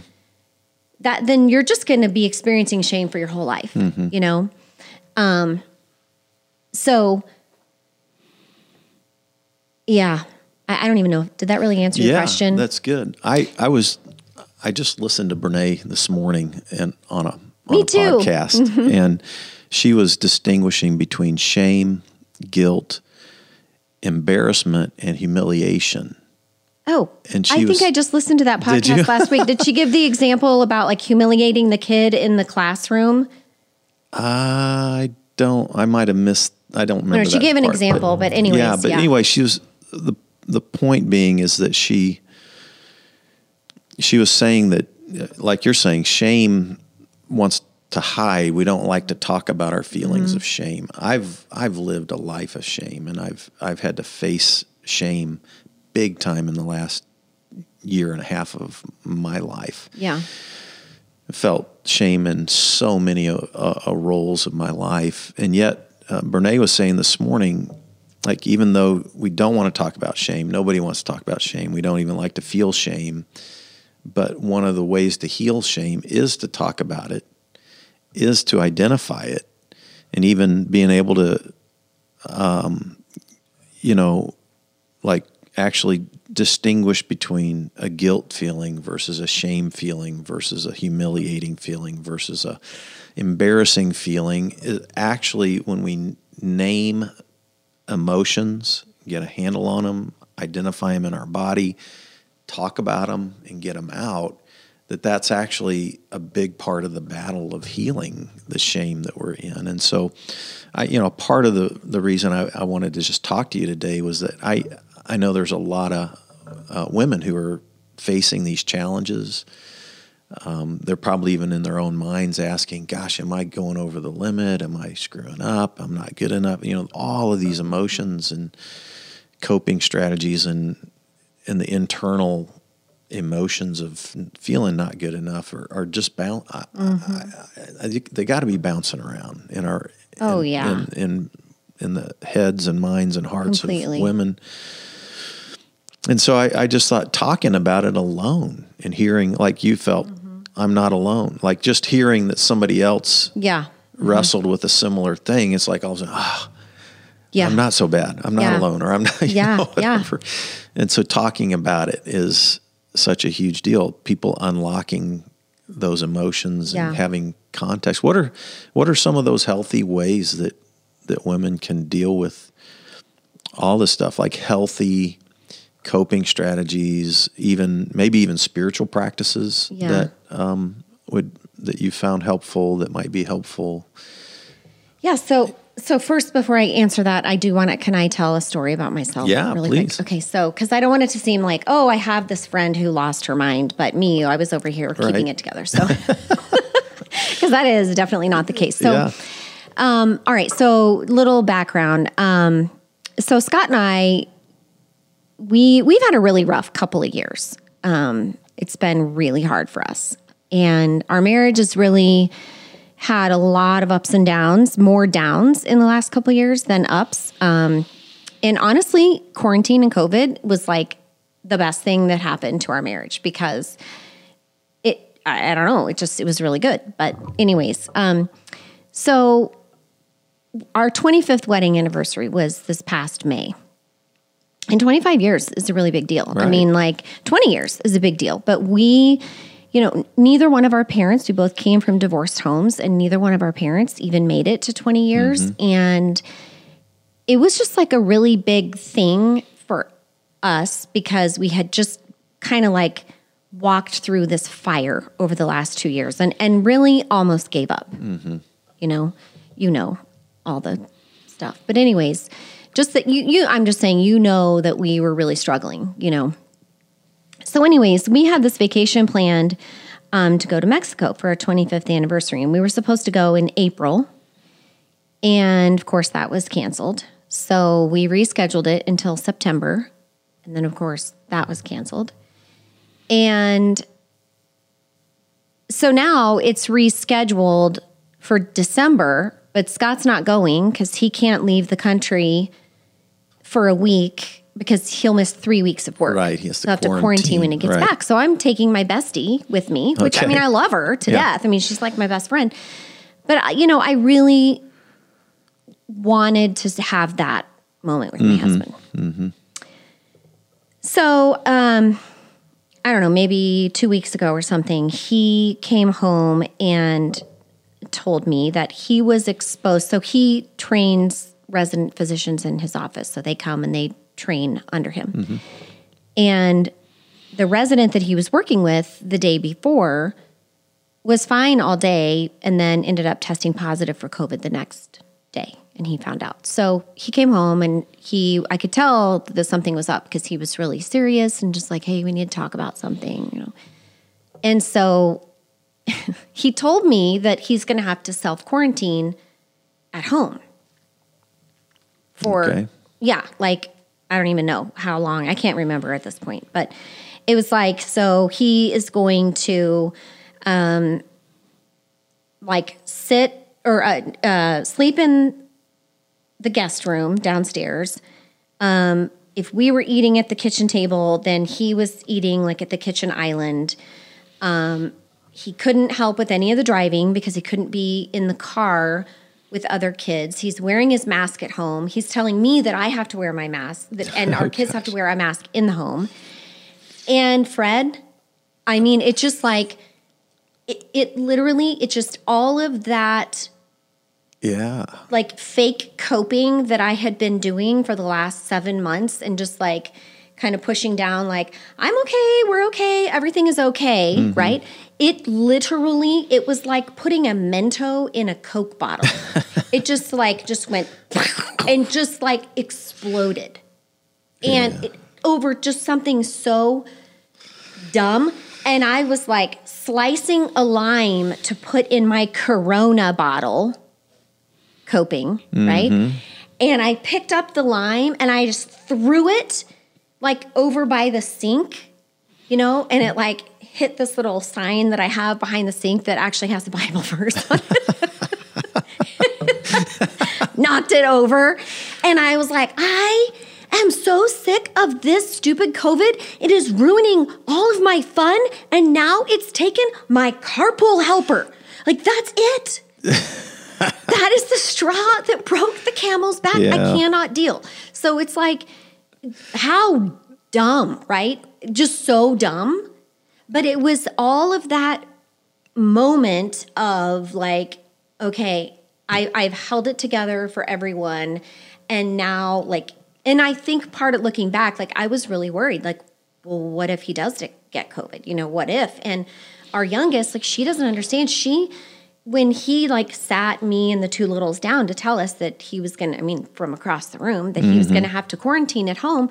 that then you're just going to be experiencing shame for your whole life, mm-hmm. you know? Um, so, yeah, I, I don't even know. Did that really answer your
yeah,
question?
that's good. I I was I just listened to Brene this morning and on a on
Me
a
too. Mm-hmm.
podcast, and she was distinguishing between shame, guilt, embarrassment, and humiliation.
Oh,
And she
I
was-
think I just listened to that podcast last week. Did she give the example about like humiliating the kid in the classroom?
I don't. I might have missed. I don't remember.
No, she gave an
part,
example, but anyways,
yeah. But
yeah.
anyway, she was the the point being is that she she was saying that, like you're saying, shame wants to hide. We don't like to talk about our feelings
Mm-hmm.
of shame. I've I've lived a life of shame, and I've I've had to face shame big time in the last year and a half of my life
Yeah.
felt shame in so many uh, uh, roles of my life. And yet, uh, Brene was saying this morning, like, even though we don't want to talk about shame, nobody wants to talk about shame. We don't even like to feel shame. But one of the ways to heal shame is to talk about it, is to identify it, and even being able to, um, you know, like actually distinguish between a guilt feeling versus a shame feeling versus a humiliating feeling versus a embarrassing feeling is actually when we name emotions get a handle on them identify them in our body talk about them and get them out that that's actually a big part of the battle of healing the shame that we're in and so I, you know, part of the, the reason I, I wanted to just talk to you today was that I, I know there's a lot of uh, women who are facing these challenges. Um, they're probably even in their own minds asking, gosh, am I going over the limit? Am I screwing up? I'm not good enough. You know, all of these emotions and coping strategies and, and the internal emotions of feeling not good enough are, are just bound. I, I, I they got to be bouncing around in our,
Oh,
in,
yeah.
in, in in the heads and minds and hearts
Completely.
of women. And so I, I just thought talking about it alone and hearing like you felt,
Mm-hmm.
I'm not alone. Like just hearing that somebody else
Yeah.
wrestled with a similar thing, it's like all of a sudden, ah,
Yeah.
I'm not so bad. I'm not
Yeah.
alone, or I'm not. you
Yeah,
know,
yeah.
And so talking about it is such a huge deal. People unlocking those emotions
Yeah.
and having context. What are what are some of those healthy ways that that women can deal with all this stuff, like healthy coping strategies, even maybe even spiritual practices
Yeah.
that um, would that you found helpful that might be helpful.
Yeah. So, so first, before I answer that, I do want to. Can I tell a story about myself?
Yeah,
really
please.
quick. Okay. So, because I don't want it to seem like, oh, I have this friend who lost her mind, but me, I was over here keeping it together. So, because that is definitely not the case. So,
yeah.
Um, all right. So, little background. Um, so Scott and I, we we've had a really rough couple of years. Um, it's been really hard for us, and our marriage has really had a lot of ups and downs, more downs in the last couple of years than ups. Um, and honestly, quarantine and COVID was like the best thing that happened to our marriage because it. I, I don't know. It just it was really good. But anyways, um, so our 25th wedding anniversary was this past May. And 25 years is a really big deal. I mean, like 20 years is a big deal. But we, you know, neither one of our parents, we both came from divorced homes, and neither one of our parents even made it to 20 years. Mm-hmm. And it was just like a really big thing for us because we had just kind of like walked through this fire over the last two years and, and really almost gave up mm-hmm. you know you know all the stuff but anyways just that you you i'm just saying you know that we were really struggling you know? So anyways we had this vacation planned um, to go to mexico for our 25th anniversary and we were supposed to go in april. And of course that was canceled. So we rescheduled it until september and then of course that was canceled. And so now it's rescheduled for December, but Scott's not going because he can't leave the country for a week because he'll miss three weeks of work.
Right, he has to
He'll have to quarantine when he gets
right.
back. So I'm taking my bestie with me, which I mean, I love her to
Yeah.
death. I mean, she's like my best friend. But, uh, you know, I really wanted to have that moment with my mm-hmm. husband. Mm-hmm. So, um, I don't know, maybe two weeks ago or something, he came home and told me that he was exposed. So he trains resident physicians in his office. So they come and they train under him. And the resident that he was working with the day before was fine all day and then ended up testing positive for COVID the next day. And he found out. So he came home and he, I could tell that something was up because he was really serious and just like, hey, we need to talk about something, you know. And so he told me that he's going to have to self quarantine at home for,
Okay.
yeah, like, I don't even know how long. I can't remember at this point, but it was like, so he is going to, um, like sit or uh, uh, sleep in the guest room downstairs. Um, if we were eating at the kitchen table, then he was eating like at the kitchen island. Um, he couldn't help with any of the driving because he couldn't be in the car with other kids. He's wearing his mask at home. He's telling me that I have to wear my mask, that, and our oh, kids have to wear a mask in the home. And Fred, I mean, it's just like it, it literally, it just all of that
Yeah.
like fake coping that I had been doing for the last seven months and just like kind of pushing down, like, I'm okay, we're okay, everything is okay, mm-hmm. right? It literally, it was like putting a Mento in a Coke bottle. it just like, just went and just like exploded. And it, over just something so dumb. And I was like slicing a lime to put in my Corona bottle coping, right? Mm-hmm. And I picked up the lime and I just threw it like over by the sink, you know, and it like hit this little sign that I have behind the sink that actually has the Bible verse on it. Knocked it over. And I was like, I am so sick of this stupid COVID. It is ruining all of my fun. And now it's taken my carpool helper. Like, that's it that is the straw that broke the camel's back. I cannot deal. So it's like, how dumb, right? Just so dumb. But it was all of that moment of like, okay, I, I've held it together for everyone. And now, like, and I think part of looking back, like, I was really worried, like, well, what if he does get COVID? You know, what if? And our youngest, like, she doesn't understand. She, when he like sat me and the two littles down to tell us that he was gonna, I mean, from across the room, that he was mm-hmm. gonna have to quarantine at home,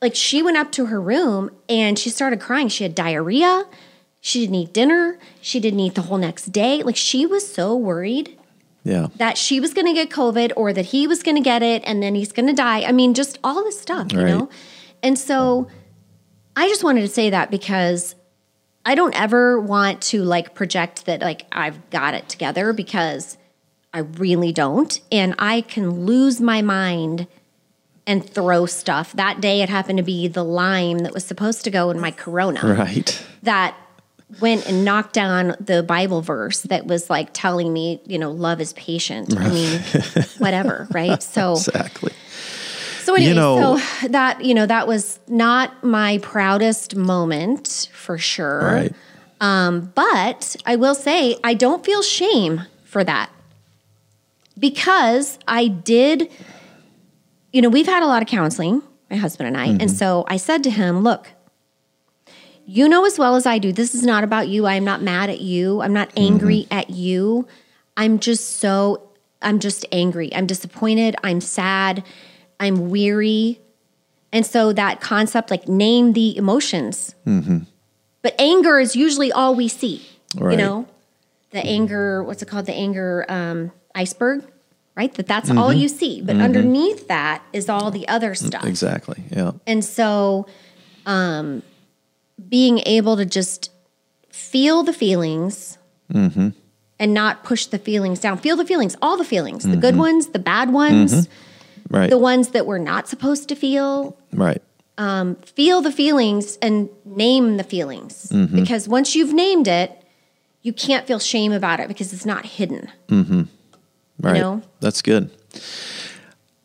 like she went up to her room and she started crying. She had diarrhea. She didn't eat dinner. She didn't eat the whole next day. Like she was so worried.
Yeah.
that she was going to get COVID or that he was going to get it and then he's going to die. I mean, just all this stuff, you
Right.
know? And so I just wanted to say that because I don't ever want to like project that like I've got it together because I really don't. And I can lose my mind and throw stuff. That day it happened to be the lime that was supposed to go in my corona
Right.
that went and knocked down the Bible verse that was like telling me, you know, love is patient. I mean, whatever, right? So,
Exactly.
So anyway,
You know-
so that you know that was not my proudest moment for sure.
Right.
Um, But I will say I don't feel shame for that because I did. You know, we've had a lot of counseling, my husband and I, and so I said to him, "Look, you know as well as I do, this is not about you. I am not mad at you. I'm not angry at you. I'm just so, I'm just angry. I'm disappointed. I'm sad. I'm weary. And so that concept, like name the emotions. Mm-hmm. But anger is usually all we see, you know? The anger, what's it called? The anger um, iceberg, right? That that's all mm-hmm. you see. But mm-hmm. underneath that is all the other mm, stuff.
Exactly. Yeah.
And so, um, being able to just feel the feelings and not push the feelings down. Feel the feelings, all the feelings, the good ones, the bad ones,
Right.
the ones that we're not supposed to feel.
right.
Um, feel the feelings and name the feelings. Mm-hmm. Because once you've named it, you can't feel shame about it because it's not hidden. Mm-hmm.
Right.
know?
That's good.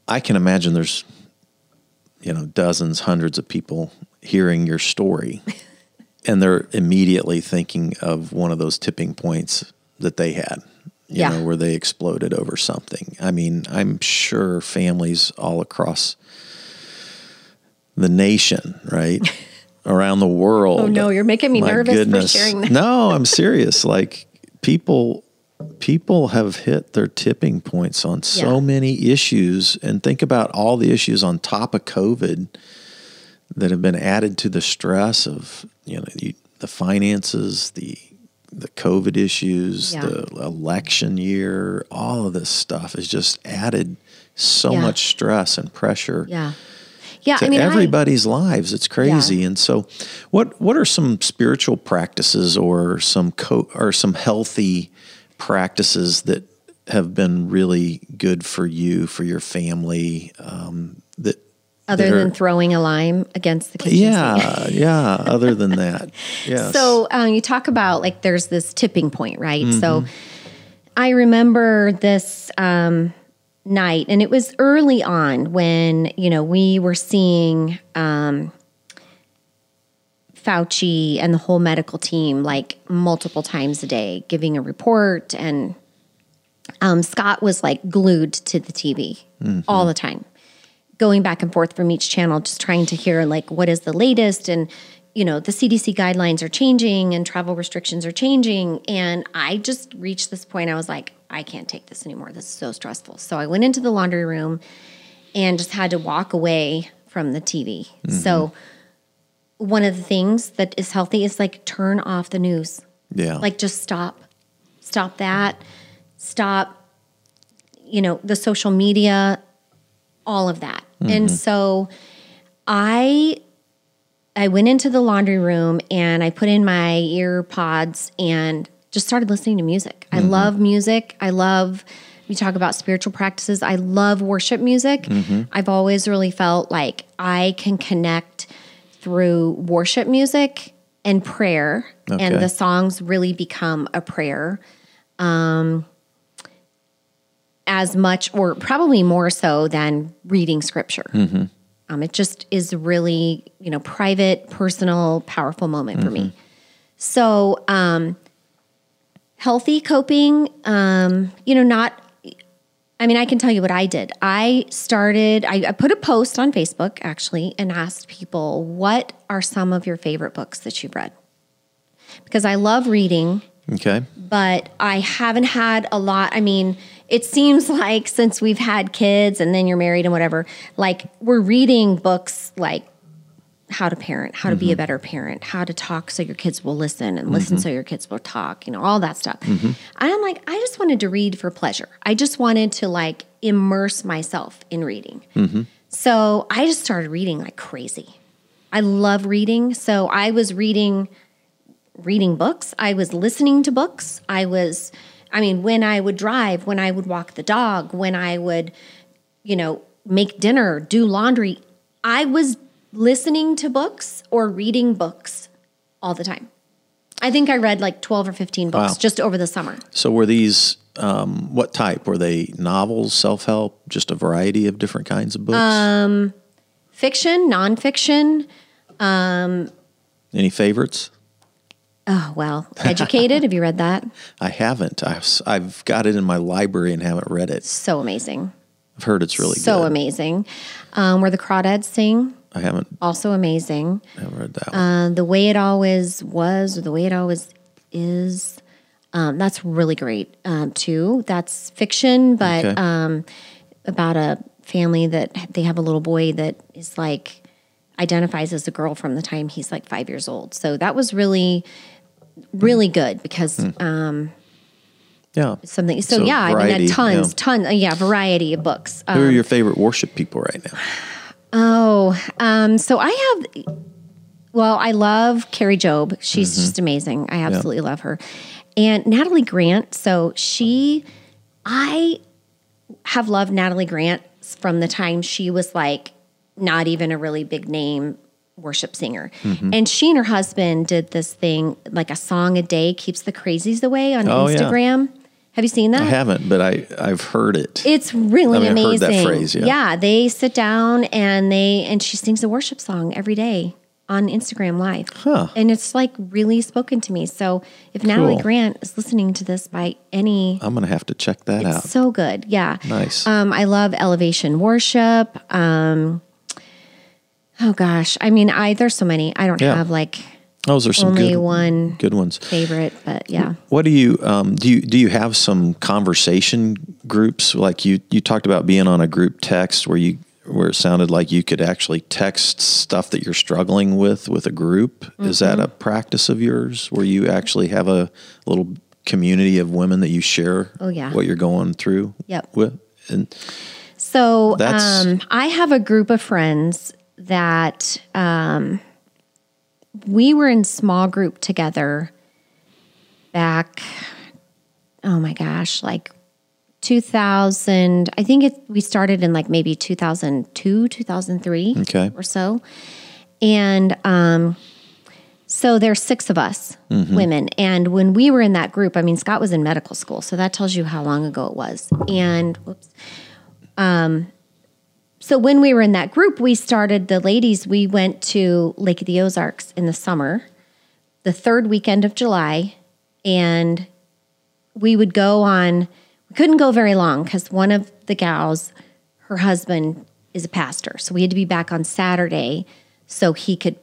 I can imagine there's, you know, dozens, hundreds of people hearing your story and they're immediately thinking of one of those tipping points that they had, you
Yeah.
know, where they exploded over something. I mean, I'm sure families all across the nation, right? Around the world.
Oh, no, you're making me
My
nervous for
goodness.
sharing that.
No, I'm serious. Like people people have hit their tipping points on so
Yeah.
many issues and think about all the issues on top of COVID that have been added to the stress of, you know, the finances, the the COVID issues,
Yeah.
the election year, all of this stuff has just added so
Yeah.
much stress and pressure
Yeah. Yeah.
to
I mean, I-
everybody's lives. It's crazy. And so, what what are some spiritual practices or some co- or some healthy practices that have been really good for you for your family? Um, that
other
are-
than throwing a lime against the kitchen sink.
yeah, yeah. Other than that, yeah.
So um, you talk about like there's this tipping point, right? So
Mm-hmm.
I remember this um, night, and it was early on when you know we were seeing um, Fauci and the whole medical team like multiple times a day, giving a report, and um, Scott was like glued to the TV all the time going back and forth from each channel, just trying to hear like what is the latest? And you know the CDC guidelines are changing and travel restrictions are changing. And I just reached this point I was like I can't take this anymore. This is so stressful. So I went into the laundry room and just had to walk away from the TV mm-hmm. so one of the things that is healthy is like turn off the news.
Yeah,
like just stop. Stop that. Stop you know the social media all of that and mm-hmm. so i i went into the laundry room and i put in my ear pods and just started listening to music. I mm-hmm. love music. I love we talk about spiritual practices. I love worship music. Mm-hmm. I've always really felt like i can connect through worship music and prayer
Okay.
and the songs really become a prayer um, as much or probably more so than reading scripture. Um, it just is really, you know, private, personal, powerful moment for me. So, um, healthy coping, um, you know, not, I mean, I can tell you what I did. I started, I, I put a post on Facebook actually and asked people, what are some of your favorite books that you've read? Because I love reading
okay,
but I haven't had a lot. I mean, it seems like since we've had kids and then you're married and whatever, like we're reading books like how to parent, how to be a mm-hmm. better parent, how to talk so your kids will listen and listen mm-hmm. so your kids will talk, you know, all that stuff. Mm-hmm. And I'm like, I just wanted to read for pleasure. I just wanted to like immerse myself in reading. So I just started reading like crazy. I love reading. So I was reading reading books. I was listening to books. I was I mean, when I would drive, when I would walk the dog, when I would, you know, make dinner, do laundry, I was listening to books or reading books all the time. I think I read like 12 or 15 books
Wow.
just over the summer.
So were these um, what type? Were they novels, self help, just a variety of different kinds of books?
Um, Fiction, nonfiction.
Any favorites?
Oh, well, Educated. Have you read that?
I haven't. I've, I've got it in my library and haven't read it.
So amazing.
I've heard it's really good.
so
good.
amazing. Um, Where the Crawdads Sing,
I haven't,
also amazing.
I haven't read that one.
Uh, the way it always was, or the way it always is. Um, that's really great um, too. That's fiction, but
Okay.
um, about a family that they have a little boy that is like identifies as a girl from the time he's like five years old. So that was really, really good because um,
yeah.
something. So,
So
yeah, I
variety,
mean, tons,
yeah.
ton, yeah, variety of books. Um,
Who are your favorite worship people right now?
Oh, um, so I have. Well, I love Kari Jobe. She's
Mm-hmm.
just amazing. I absolutely love her. And Natalie Grant. So she, I have loved Natalie Grant from the time she was like not even a really big name worship singer.
Mm-hmm.
And she and her husband did this thing like a song a day keeps the crazies away on
Oh, yeah.
Instagram. Have you seen that?
I haven't, but I, I've heard it.
It's really
I mean,
amazing.
that phrase, yeah.
yeah, they sit down and they and she sings a worship song every day on Instagram Live.
Huh.
And it's like really spoken to me. So if Natalie
Cool.
Grant is listening to this by any
I'm going to have to check that out.
It's so good. Yeah.
Nice.
Um, I love elevation worship. Um, oh gosh. I mean, I there's so many. I don't
Yeah.
have like
Those are some
only
good,
one
good ones.
favorite, but yeah.
What do you um, do? You do you have some conversation groups? Like you you talked about being on a group text where you where it sounded like you could actually text stuff that you're struggling with with a group. Is that
Mm-hmm.
a practice of yours where you actually have a little community of women that you share?
Oh, yeah.
what you're going through.
Yep.
With and
So
That's-
um, I have a group of friends that um, we were in small group together back. Oh my gosh, like 2000. I think it, we started in like maybe 2002, 2003
Okay.
or so. And um, so there's six of us women. And when we were in that group, I mean, Scott was in medical school. So that tells you how long ago it was. And whoops. Um, so when we were in that group, we started the ladies, we went to Lake of the Ozarks in the summer, the third weekend of July. And we would go on, we couldn't go very long because one of the gals, her husband is a pastor. So we had to be back on Saturday so he could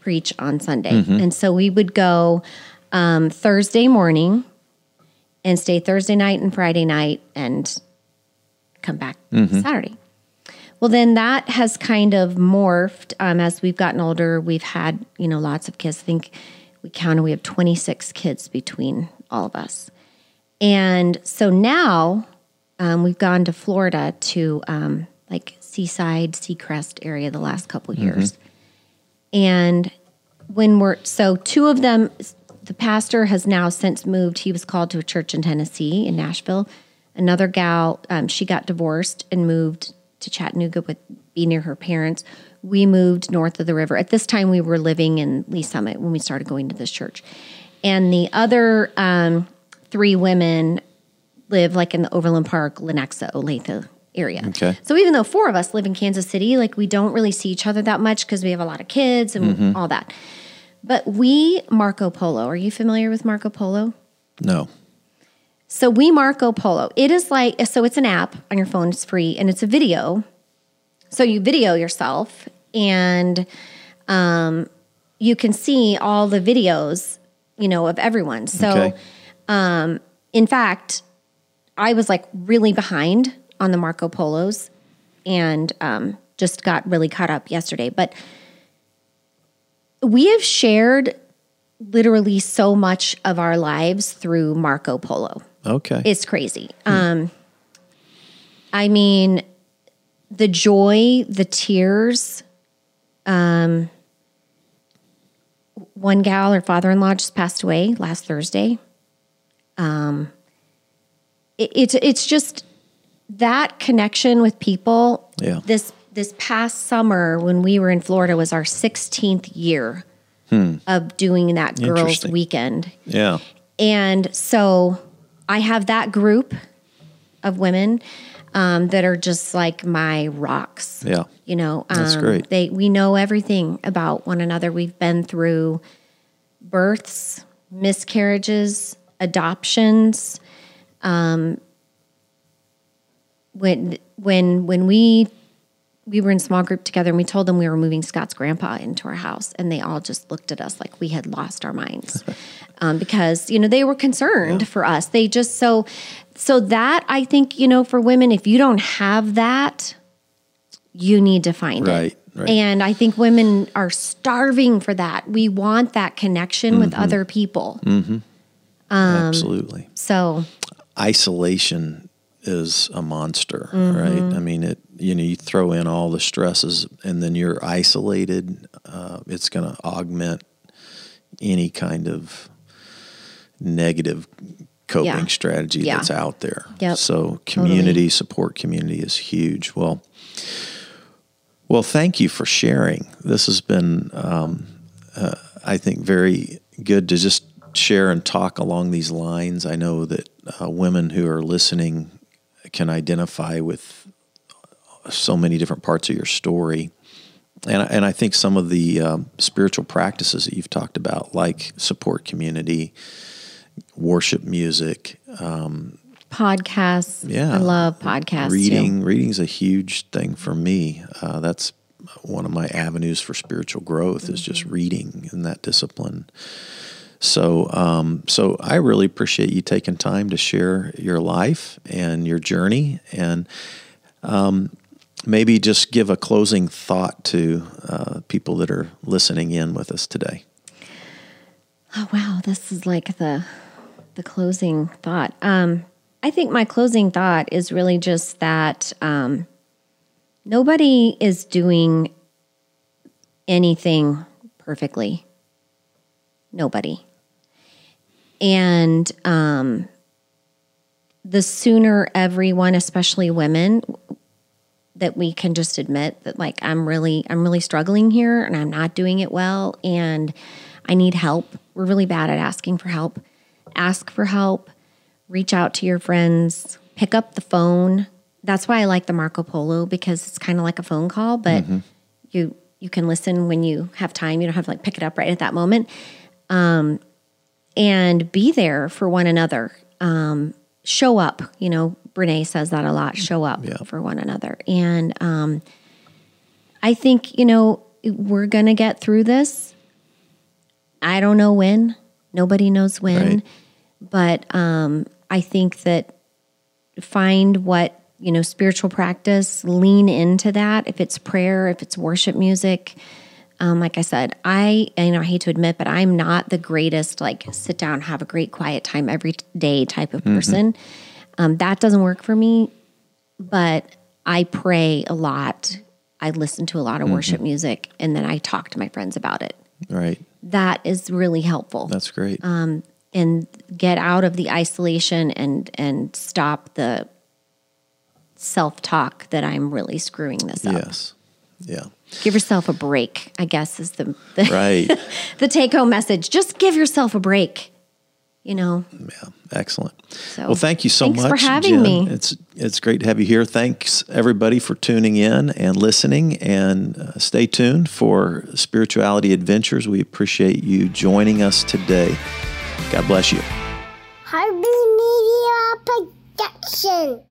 preach on Sunday. And so we would go um, Thursday morning and stay Thursday night and Friday night and come back Saturday. Well, then that has kind of morphed um, as we've gotten older. We've had, you know, lots of kids. I think we counted, we have 26 kids between all of us. And so now um, we've gone to Florida to um, like Seaside, Seacrest area the last couple years. And when we're, so two of them, the pastor has now since moved. He was called to a church in Tennessee, in Nashville. Another gal, um, she got divorced and moved to Chattanooga with be near her parents. We moved north of the river. At this time, we were living in Lee's Summit when we started going to this church. And the other um, three women live like in the Overland Park, Lenexa, Olathe area.
Okay.
So even though four of us live in Kansas City, like we don't really see each other that much because we have a lot of kids and all that. But we Marco Polo. Are you familiar with Marco Polo?
no.
So we Marco Polo. It is like so it's an app on your phone, it's free and it's a video. So you video yourself and um, you can see all the videos, you know, of everyone. So
Okay.
in fact, I was like really behind on the Marco Polos and um, just got really caught up yesterday. But we have shared literally so much of our lives through Marco Polo.
Okay.
It's crazy. Um, I mean, the joy, the tears. Um, one gal, her father-in-law just passed away last Thursday. Um, it, it's it's just that connection with people.
Yeah.
This this past summer when we were in Florida was our 16th year of doing that girls' weekend.
yeah.
And so I have that group of women um, that are just like my rocks.
Yeah.
You know, um,
That's great.
They we know everything about one another. We've been through births, miscarriages, adoptions. Um, when when when we we were in small group together and we told them we were moving Scott's grandpa into our house and they all just looked at us like we had lost our minds. Um, because you know they were concerned for us. They just so so that I think you know for women if you don't have that you need to find
Right,
it.
Right.
and I think women are starving for that. We want that connection with
Mm-hmm.
other people.
Absolutely.
so
isolation is a monster,
Mm-hmm.
right? I mean, it. You know, you throw in all the stresses, and then you're isolated. Uh, it's going to augment any kind of negative coping
Yeah.
strategy
Yeah.
that's out there.
Yep.
So, community support, community is huge. Well, well, thank you for sharing. This has been, um, uh, I think, very good to just share and talk along these lines. I know that uh, women who are listening can identify with so many different parts of your story. And, I- and I think some of the um, spiritual practices that you've talked about, like support community, worship music,
podcasts
Yeah.
I love podcasts too.
reading reading's a huge thing for me uh, that's one of my avenues for spiritual growth is just
Mm-hmm.
reading and that discipline so um, so i really appreciate you taking time to share your life and your journey and um, maybe just give a closing thought to uh, people that are listening in with us today
Oh wow, this is like the the closing thought. Um, I think my closing thought is really just that um, nobody is doing anything perfectly. Nobody. And um, the sooner everyone, especially women, that we can just admit that like I'm really I'm really struggling here and I'm not doing it well and I need help. We're really bad at asking for help. Ask for help. Reach out to your friends. Pick up the phone. That's why I like the Marco Polo because it's kind of like a phone call, but you you can listen when you have time. You don't have to like pick it up right at that moment. Um, and be there for one another. Um, show up. You know, Brene says that a lot. Show up
Yeah.
for one another. And um, I think you know we're gonna get through this. I don't know when. Nobody knows when.
Right.
But um, I think that find what you know spiritual practice lean into that if it's prayer if it's worship music um, like i said i you know i hate to admit but i'm not the greatest like sit down have a great quiet time every day type of person. Um, that doesn't work for me but i pray a lot. I listen to a lot of worship music and then i talk to my friends about it.
Right.
That is really helpful.
That's great.
And get out of the isolation and and stop the self-talk that I'm really screwing this up.
yes. Yeah
Give yourself a break, I guess is the the,
right
the take-home message. Just give yourself a break. You know.
Yeah, excellent.
So,
well, thank you so
thanks
much
for having
Jenn.
me.
It's it's great to have you here. Thanks everybody for tuning in and listening, and uh, stay tuned for Spirituality Adventures. We appreciate you joining us today. God bless you.
Harvey Media Production.